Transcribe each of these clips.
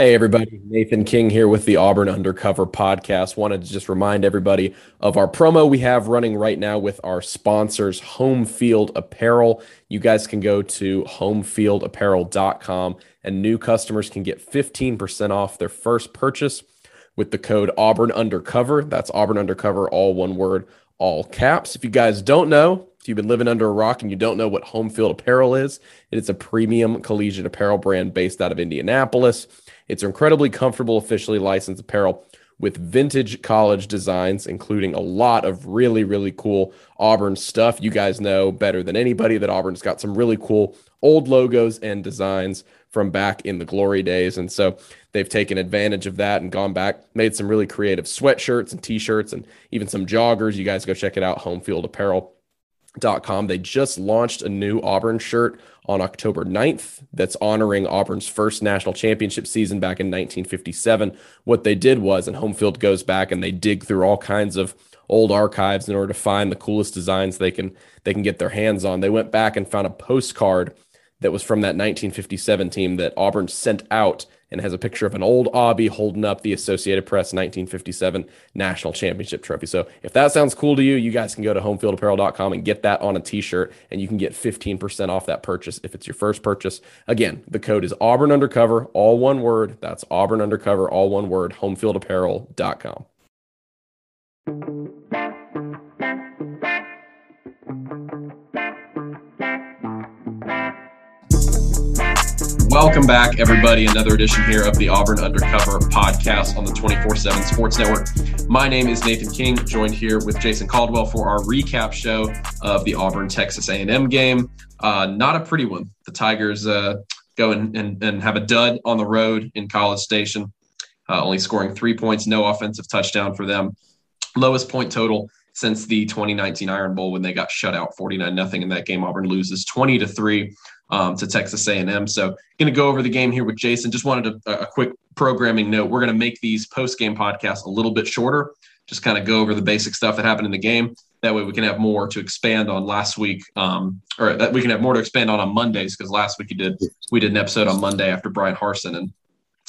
Hey, everybody. Nathan King here with the Auburn Undercover podcast. Wanted to just remind everybody of our promo we have running right now with our sponsors, Home Field Apparel. You guys can go to homefieldapparel.com and new customers can get 15% off their first purchase with the code Auburn Undercover. That's Auburn Undercover, all one word, all caps. If you guys don't know, if you've been living under a rock and you don't know what Home Field Apparel is, it's a premium collegiate apparel brand based out of Indianapolis. It's incredibly comfortable, officially licensed apparel with vintage college designs, including a lot of really, really cool Auburn stuff. You guys know better than anybody that Auburn's got some really cool old logos and designs from back in the glory days. And so they've taken advantage of that and gone back, made some really creative sweatshirts and t shirts and even some joggers. You guys go check it out, Home Field Apparel Com. They just launched a new Auburn shirt on October 9th that's honoring Auburn's first national championship season back in 1957. What they did was, and home field goes back and they dig through all kinds of old archives in order to find the coolest designs they can they can get their hands on. They went back and found a postcard that was from that 1957 team that Auburn sent out and has a picture of an old Aubie holding up the Associated Press 1957 National Championship trophy. So if that sounds cool to you, you guys can go to homefieldapparel.com and get that on a t-shirt and you can get 15% off that purchase if it's your first purchase. Again, the code is Auburn Undercover, all one word. That's Auburn Undercover, all one word, homefieldapparel.com. Welcome back, everybody. Another edition here of the Auburn Undercover podcast on the 24 7 Sports Network. My name is Nathan King, joined here with Jason Caldwell for our recap show of the Auburn Texas A&M game. Uh, not a pretty one. The Tigers uh, go and, and, and, have a dud on the road in College Station, uh, only scoring three points, no offensive touchdown for them. Lowest point total since the 2019 Iron Bowl when they got shut out 49 nothing in that game. Auburn loses 20 to 3 um, to Texas A&M. So, going to go over the game here with Jason. Just wanted a, a quick programming note. We're going to make these post game podcasts a little bit shorter. Just kind of go over the basic stuff that happened in the game. That way, we can have more to expand on last week, um, or that we can have more to expand on on Mondays because last week you did we did an episode on Monday after Bryan Harsin and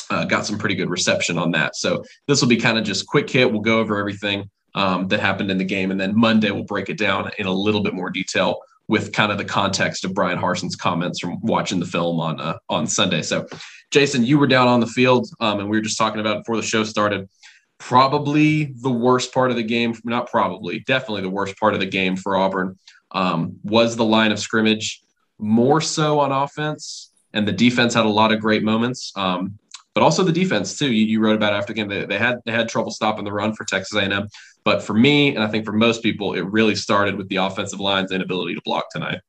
uh, got some pretty good reception on that. So this will be kind of just quick hit. We'll go over everything um, that happened in the game, and then Monday we'll break it down in a little bit more detail with kind of the context of Bryan Harsin's comments from watching the film on uh, on Sunday. So, Jason, you were down on the field, um, and we were just talking about it before the show started. Probably the worst part of the game, not probably, definitely the worst part of the game for Auburn um, was the line of scrimmage, more so on offense, and the defense had a lot of great moments. Um, but also the defense too. You, you wrote about after the game they, they had they had trouble stopping the run for Texas A&M. But for me, and I think for most people, it really started with the offensive line's inability to block tonight.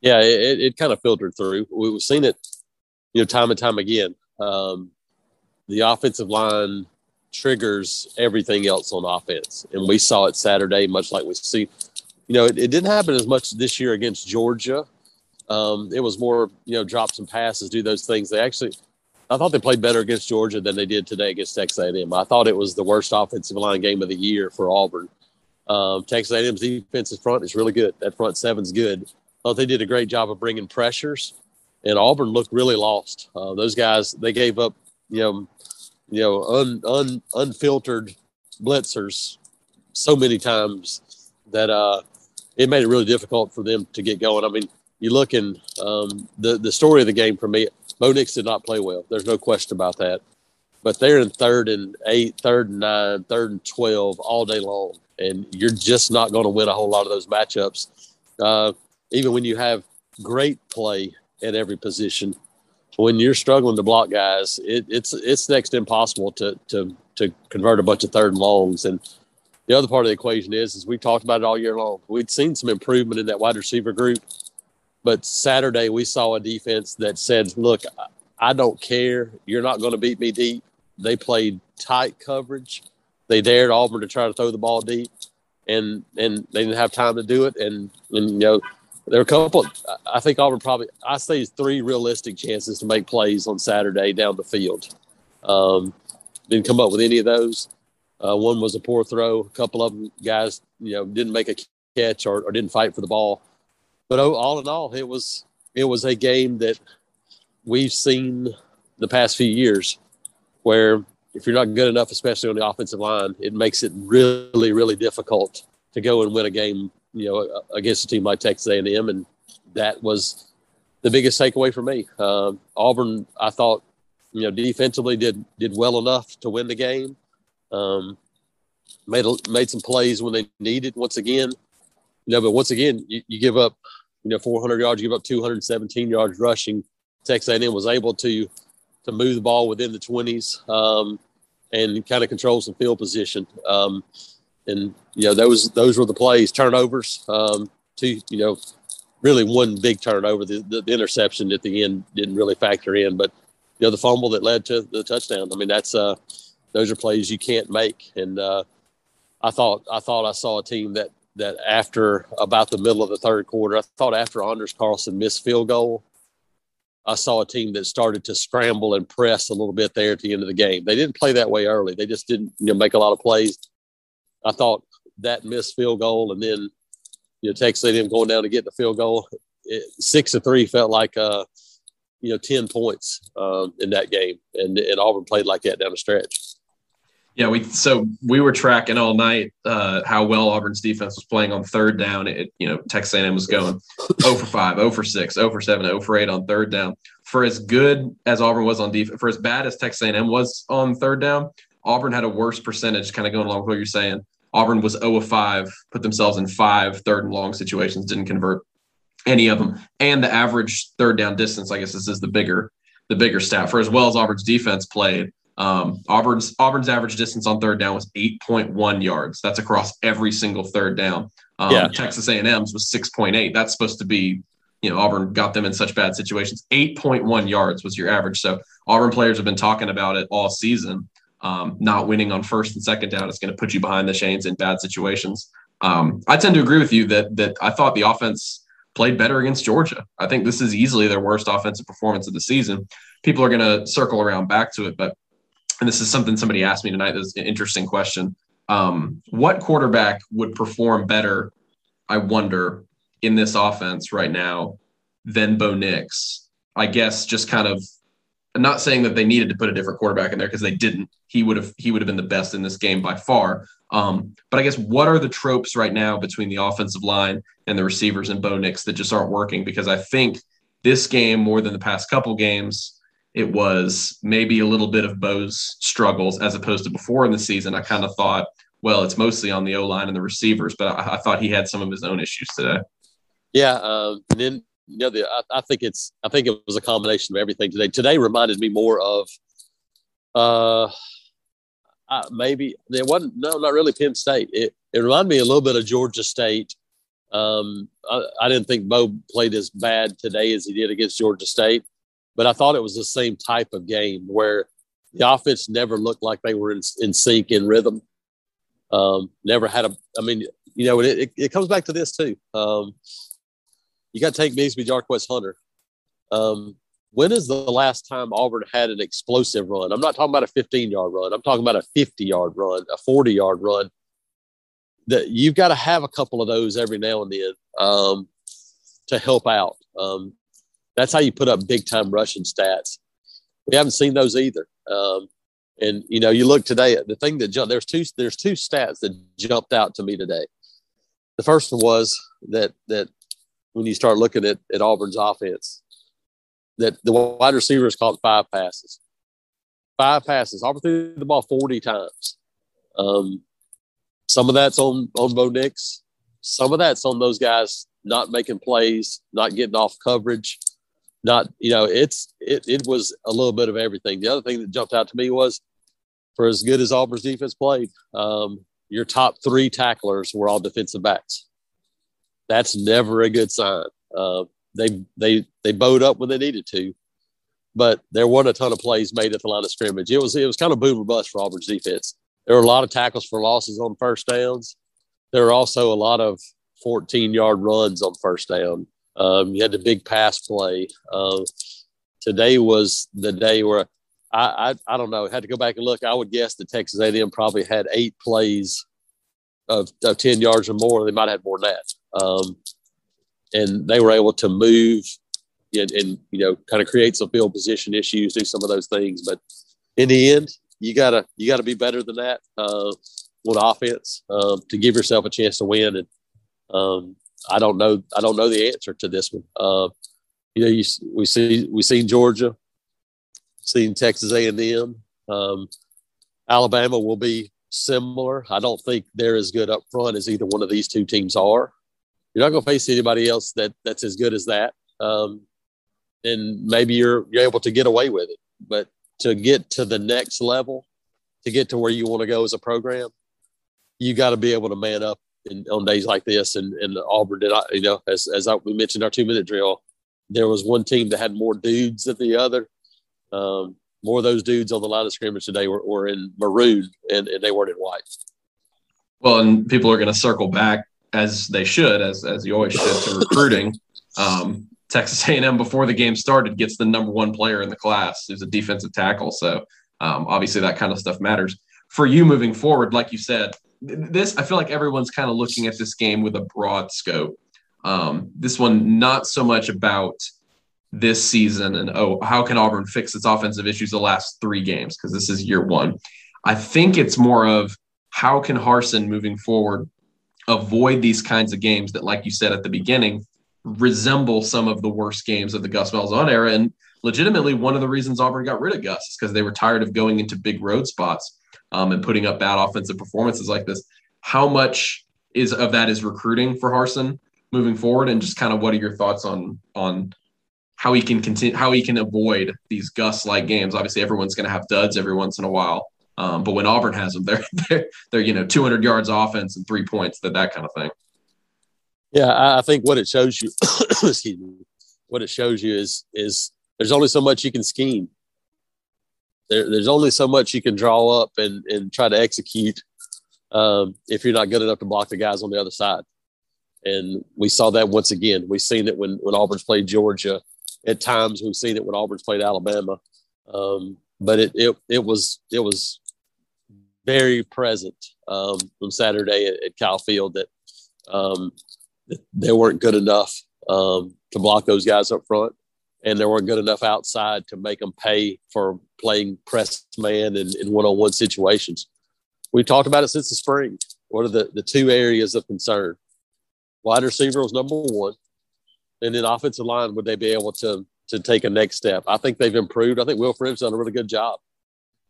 Yeah, it, it kind of filtered through. We've seen it, you know, time and time again. Um, the offensive line triggers everything else on offense, and we saw it Saturday, much like we see. You know, it, it didn't happen as much this year against Georgia. Um, it was more, you know, drops and passes, do those things. They actually I thought they played better against Georgia than they did today against Texas A&M. I thought it was the worst offensive line game of the year for Auburn. Um, Texas A&M's defensive front is really good. That front seven's good. I thought they did a great job of bringing pressures, and Auburn looked really lost. Uh, those guys they gave up, you know, you know, un, un, unfiltered blitzers so many times that uh, it made it really difficult for them to get going. I mean, you look in um, the the story of the game for me. Bo Nix did not play well. There's no question about that. But they're in third and eight, third and nine, third and 12 all day long. And you're just not going to win a whole lot of those matchups. Uh, even when you have great play at every position, when you're struggling to block guys, it, it's it's next impossible to to to convert a bunch of third and longs. And the other part of the equation is, is we talked about it all year long. We'd seen some improvement in that wide receiver group but Saturday, we saw a defense that said, look, I don't care. You're not going to beat me deep. They played tight coverage. They dared Auburn to try to throw the ball deep, and and they didn't have time to do it. And, and you know, there were a couple. I think Auburn probably. I say three realistic chances to make plays on Saturday down the field. Um, didn't come up with any of those. Uh, one was a poor throw. A couple of them guys, you know, didn't make a catch or, or didn't fight for the ball but all in all, it was it was a game that we've seen the past few years. where if you're not good enough, especially on the offensive line, it makes it really, really difficult to go and win a game, you know, against a team like Texas A&M. And that was the biggest takeaway for me. Um, Auburn, I thought, you know, defensively did did well enough to win the game. Um, made made some plays when they needed. Once again, you know, but once again, you, you give up, you know, 400 yards, you give up 217 yards rushing. Texas A&M was able to to move the ball within the 20s um, and kind of control some field position. Um, and you know, those those were the plays, turnovers. Um, two, you know, really one big turnover. The, the, the, interception at the end didn't really factor in, but you know, the fumble that led to the touchdown. I mean, that's uh, those are plays you can't make. And uh, I thought I thought I saw a team that that after about the middle of the third quarter, I thought after Anders Carlson missed field goal, I saw a team that started to scramble and press a little bit there at the end of the game. They didn't play that way early. They just didn't you know, make a lot of plays. I thought that missed field goal and then you know Texas A&M going down to get the field goal, it, six to three felt like uh, you know ten points um, in that game, and and Auburn played like that down the stretch. Yeah, we so we were tracking all night uh, how well Auburn's defense was playing on third down. It, you know, Texas A&M was going 0 for 5, 0 for 6, 0 for 7, 0 for 8 on third down. For as good as Auburn was on defense, for as bad as Texas A&M was on third down, Auburn had a worse percentage. Kind of going along with what you're saying. Auburn was 0 of 5, put themselves in five third and long situations, didn't convert any of them, and the average third down distance. I guess this is the bigger the bigger stat for as well as Auburn's defense played um, Auburn's Auburn's average distance on third down was 8.1 yards. That's across every single third down. Um, yeah. Texas A&M's was 6.8. That's supposed to be, you know, Auburn got them in such bad situations. 8.1 yards was your average. So Auburn players have been talking about it all season. Um, not winning on first and second down is going to put you behind the chains in bad situations. Um, I tend to agree with you that that I thought the offense played better against Georgia. I think this is easily their worst offensive performance of the season. People are going to circle around back to it, but and this is something somebody asked me tonight. That's an interesting question. Um, what quarterback would perform better, I wonder, in this offense right now than Bo Nix? I guess just kind of I'm not saying that they needed to put a different quarterback in there because they didn't. He would have he would have been the best in this game by far. Um, but I guess what are the tropes right now between the offensive line and the receivers and Bo Nix that just aren't working? Because I think this game more than the past couple games it was maybe a little bit of Bo's struggles as opposed to before in the season. I kind of thought, well, it's mostly on the O line and the receivers, but I, I, thought he had some of his own issues today. Yeah, um, and then you know, the, I, I, think it's I think it was a combination of everything today. Today reminded me more of, uh, maybe it wasn't no, not really Penn State. It it reminded me a little bit of Georgia State. Um, I, I didn't think Bo played as bad today as he did against Georgia State but I thought it was the same type of game where the offense never looked like they were in, in sync, in rhythm. Um, never had a, I mean, you know, it, it, it comes back to this too. Um, you got to take Bigsby Jarquez Hunter. Um, when is the last time Auburn had an explosive run? I'm not talking about a 15 yard run. I'm talking about a 50 yard run, a 40 yard run. That you've got to have a couple of those every now and then um, to help out. Um, that's how you put up big time rushing stats. We haven't seen those either. Um, and you know, you look today. At the thing that jumped there's two there's two stats that jumped out to me today. The first one was that that when you start looking at, at Auburn's offense, that the wide receivers caught five passes. Five passes. Auburn threw the ball 40 times. Um, some of that's on on Bo Nix. Some of that's on those guys not making plays, not getting off coverage not you know it's it, it was a little bit of everything. The other thing that jumped out to me was for as good as auburn's defense played um, your top three tacklers were all defensive backs. That's never a good sign. Uh, they they they bowed up when they needed to but there weren't a ton of plays made at the line of scrimmage. It was it was kind of boom or bust for auburn's defense. There were a lot of tackles for losses on first downs. There were also a lot of 14 yard runs on first down um, you had the big pass play. Uh, today was the day where I, I, I don't know. Had to go back and look. I would guess that Texas A&M probably had eight plays of, of ten yards or more. They might have had more than that. Um, and they were able to move and, and, you know kind of create some field position issues, do some of those things. But in the end, you gotta you gotta be better than that uh, on offense um, to give yourself a chance to win. And um, I don't know I don't know the answer to this one. Uh, you know, you, we see we seen Georgia, seen Texas A and M. Um, Alabama will be similar. I don't think they're as good up front as either one of these two teams are. You're not going to face anybody else that that's as good as that, um, and maybe you're you're able to get away with it. But to get to the next level, to get to where you want to go as a program, you got to be able to man up in, on days like this. And, and Auburn did, I, you know, as, as I, we mentioned our two minute drill, there was one team that had more dudes than the other. Um, more of those dudes on the line of scrimmage today were, were in maroon and, and they weren't in white. Well, and people are going to circle back as they should, as, as you always should, to recruiting. Um, Texas A&M before the game started gets the number one player in the class, who's a defensive tackle. So um, obviously that kind of stuff matters for you moving forward. Like you said, this I feel like everyone's kind of looking at this game with a broad scope. Um, this one not so much about this season and oh how can Auburn fix its offensive issues the last three games because this is year one. I think it's more of how can Harsin moving forward avoid these kinds of games that, like you said at the beginning, resemble some of the worst games of the Gus Malzahn era. And legitimately, one of the reasons Auburn got rid of Gus is because they were tired of going into big road spots um, and putting up bad offensive performances like this. How much is of that is recruiting for Harsin moving forward, and just kind of what are your thoughts on on how he can continue, how he can avoid these Gus-like games? Obviously, everyone's going to have duds every once in a while, um, but when Auburn has them, they're, they're they're you know 200 yards offense and three points, that that kind of thing. Yeah, I think what it shows you, excuse me, what it shows you is is there's only so much you can scheme. There, there's only so much you can draw up and and try to execute um, if you're not good enough to block the guys on the other side. And we saw that once again. We've seen it when when Auburn's played Georgia. At times, we've seen it when Auburn's played Alabama. Um, but it, it it was it was very present um, on Saturday at, at Kyle Field that um, they weren't good enough um, to block those guys up front, and they weren't good enough outside to make them pay for playing press man in, in one-on-one situations. We've talked about it since the spring. What are the, the two areas of concern? Wide receiver was number one, and then offensive line. Would they be able to to take a next step? I think they've improved. I think Will Friend's done a really good job,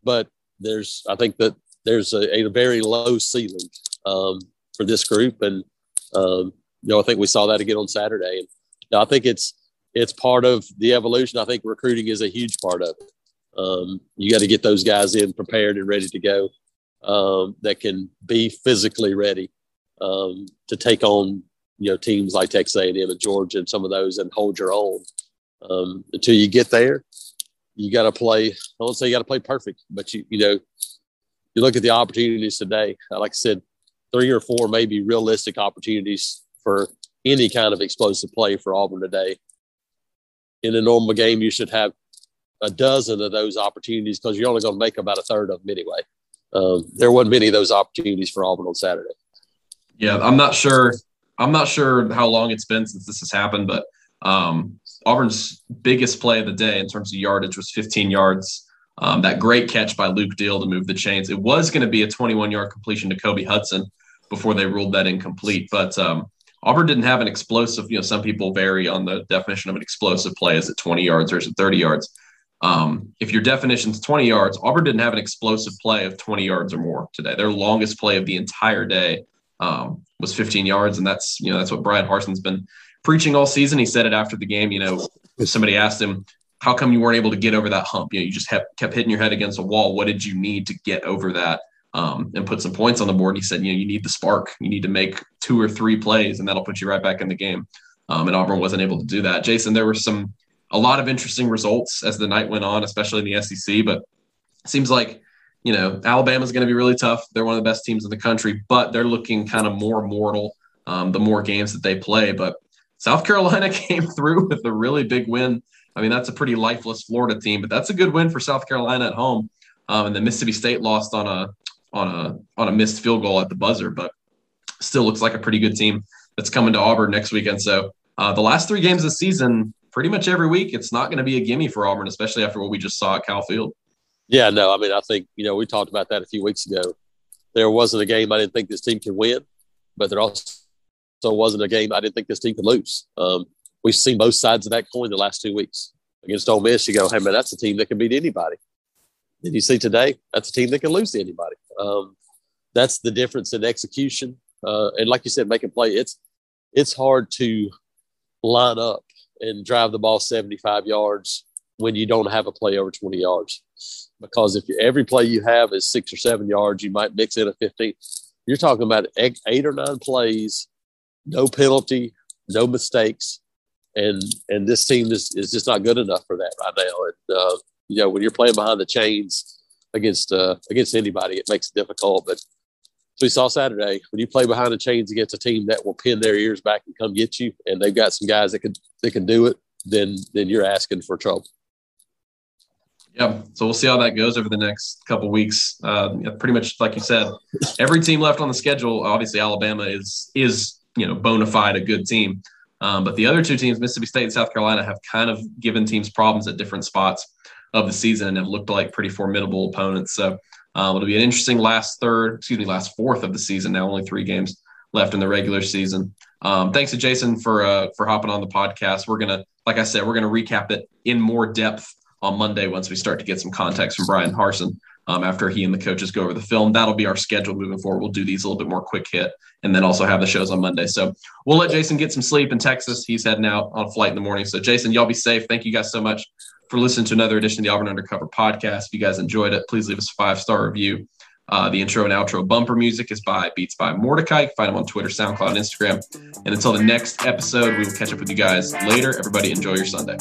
but there's I think that there's a, a very low ceiling um, for this group, and um, you know, I think we saw that again on Saturday. And you know, I think it's it's part of the evolution. I think recruiting is a huge part of it. Um, you got to get those guys in prepared and ready to go um, that can be physically ready um, to take on you know teams like Texas A&M and Georgia and some of those and hold your own. Um, until you get there, you got to play. I don't say you got to play perfect, but you you know you look at the opportunities today. Like I said, three or four maybe realistic opportunities for any kind of explosive play for Auburn today. In a normal game, you should have a dozen of those opportunities because you're only going to make about a third of them anyway. Um, there wasn't many of those opportunities for Auburn on Saturday. Yeah, I'm not sure. I'm not sure how long it's been since this has happened, but um, Auburn's biggest play of the day in terms of yardage was 15 yards. Um, that great catch by Luke Deal to move the chains. It was going to be a 21 yard completion to Kobe Hudson before they ruled that incomplete, but um, Auburn didn't have an explosive. You know, some people vary on the definition of an explosive play. Is it 20 yards or is it 30 yards? Um, if your definition is 20 yards, Auburn didn't have an explosive play of 20 yards or more today. Their longest play of the entire day um, was 15 yards, and that's you know that's what Brad Harsin's been preaching all season. He said it after the game. You know, somebody asked him, "How come you weren't able to get over that hump? You know, you just kept hitting your head against a wall. What did you need to get over that?" Um, and put some points on the board. He said, you know, you need the spark. You need to make two or three plays, and that'll put you right back in the game. Um, and Auburn wasn't able to do that. Jason, there were some a lot of interesting results as the night went on, especially in the SEC. But it seems like you know Alabama's going to be really tough. They're one of the best teams in the country, but they're looking kind of more mortal um, the more games that they play. But South Carolina came through with a really big win. I mean, that's a pretty lifeless Florida team, but that's a good win for South Carolina at home. Um, and then Mississippi State lost on a on a on a missed field goal at the buzzer, but still looks like a pretty good team that's coming to Auburn next weekend. So uh, the last three games of the season, pretty much every week, it's not going to be a gimme for Auburn, especially after what we just saw at Kyle Field. Yeah, no, I mean, I think, you know, we talked about that a few weeks ago. There wasn't a game I didn't think this team could win, but there also wasn't a game I didn't think this team could lose. Um, we've seen both sides of that coin the last two weeks. Against Ole Miss, you go, hey, man, that's a team that can beat anybody. Then you see today, that's a team that can lose to anybody. Um, that's the difference in execution. Uh, and like you said, making play, it's, it's hard to line up and drive the ball 75 yards when you don't have a play over 20 yards because if you, every play you have is six or seven yards, you might mix in a 15. You're talking about eight, eight or nine plays, no penalty, no mistakes. And, and this team is, is just not good enough for that right now. And, uh, you know, when you're playing behind the chains against, uh, against anybody, it makes it difficult. But so we saw Saturday when you play behind the chains against a team that will pin their ears back and come get you, and they've got some guys that can, that can do it, then, then you're asking for trouble. Yeah, so we'll see how that goes over the next couple weeks. Uh, pretty much like you said, every team left on the schedule. Obviously, Alabama is is you know bona fide a good team, um, but the other two teams, Mississippi State and South Carolina, have kind of given teams problems at different spots of the season and have looked like pretty formidable opponents. So um, it'll be an interesting last third, excuse me, last fourth of the season. Now only three games left in the regular season. Um, thanks to Jason for uh, for hopping on the podcast. We're gonna, like I said, we're gonna recap it in more depth on Monday once we start to get some context from Bryan Harsin. um, after he and the coaches go over the film. That'll be our schedule moving forward. We'll do these a little bit more quick hit and then also have the shows on Monday. So we'll let Jason get some sleep in Texas. He's heading out on a flight in the morning. So, Jason, y'all be safe. Thank you guys so much for listening to another edition of the Auburn Undercover podcast. If you guys enjoyed it, please leave us a five star review. Uh, the intro and outro bumper music is by Beats by Mordecai. You can find him on Twitter, SoundCloud, and Instagram. And until the next episode, we will catch up with you guys later. Everybody, enjoy your Sunday.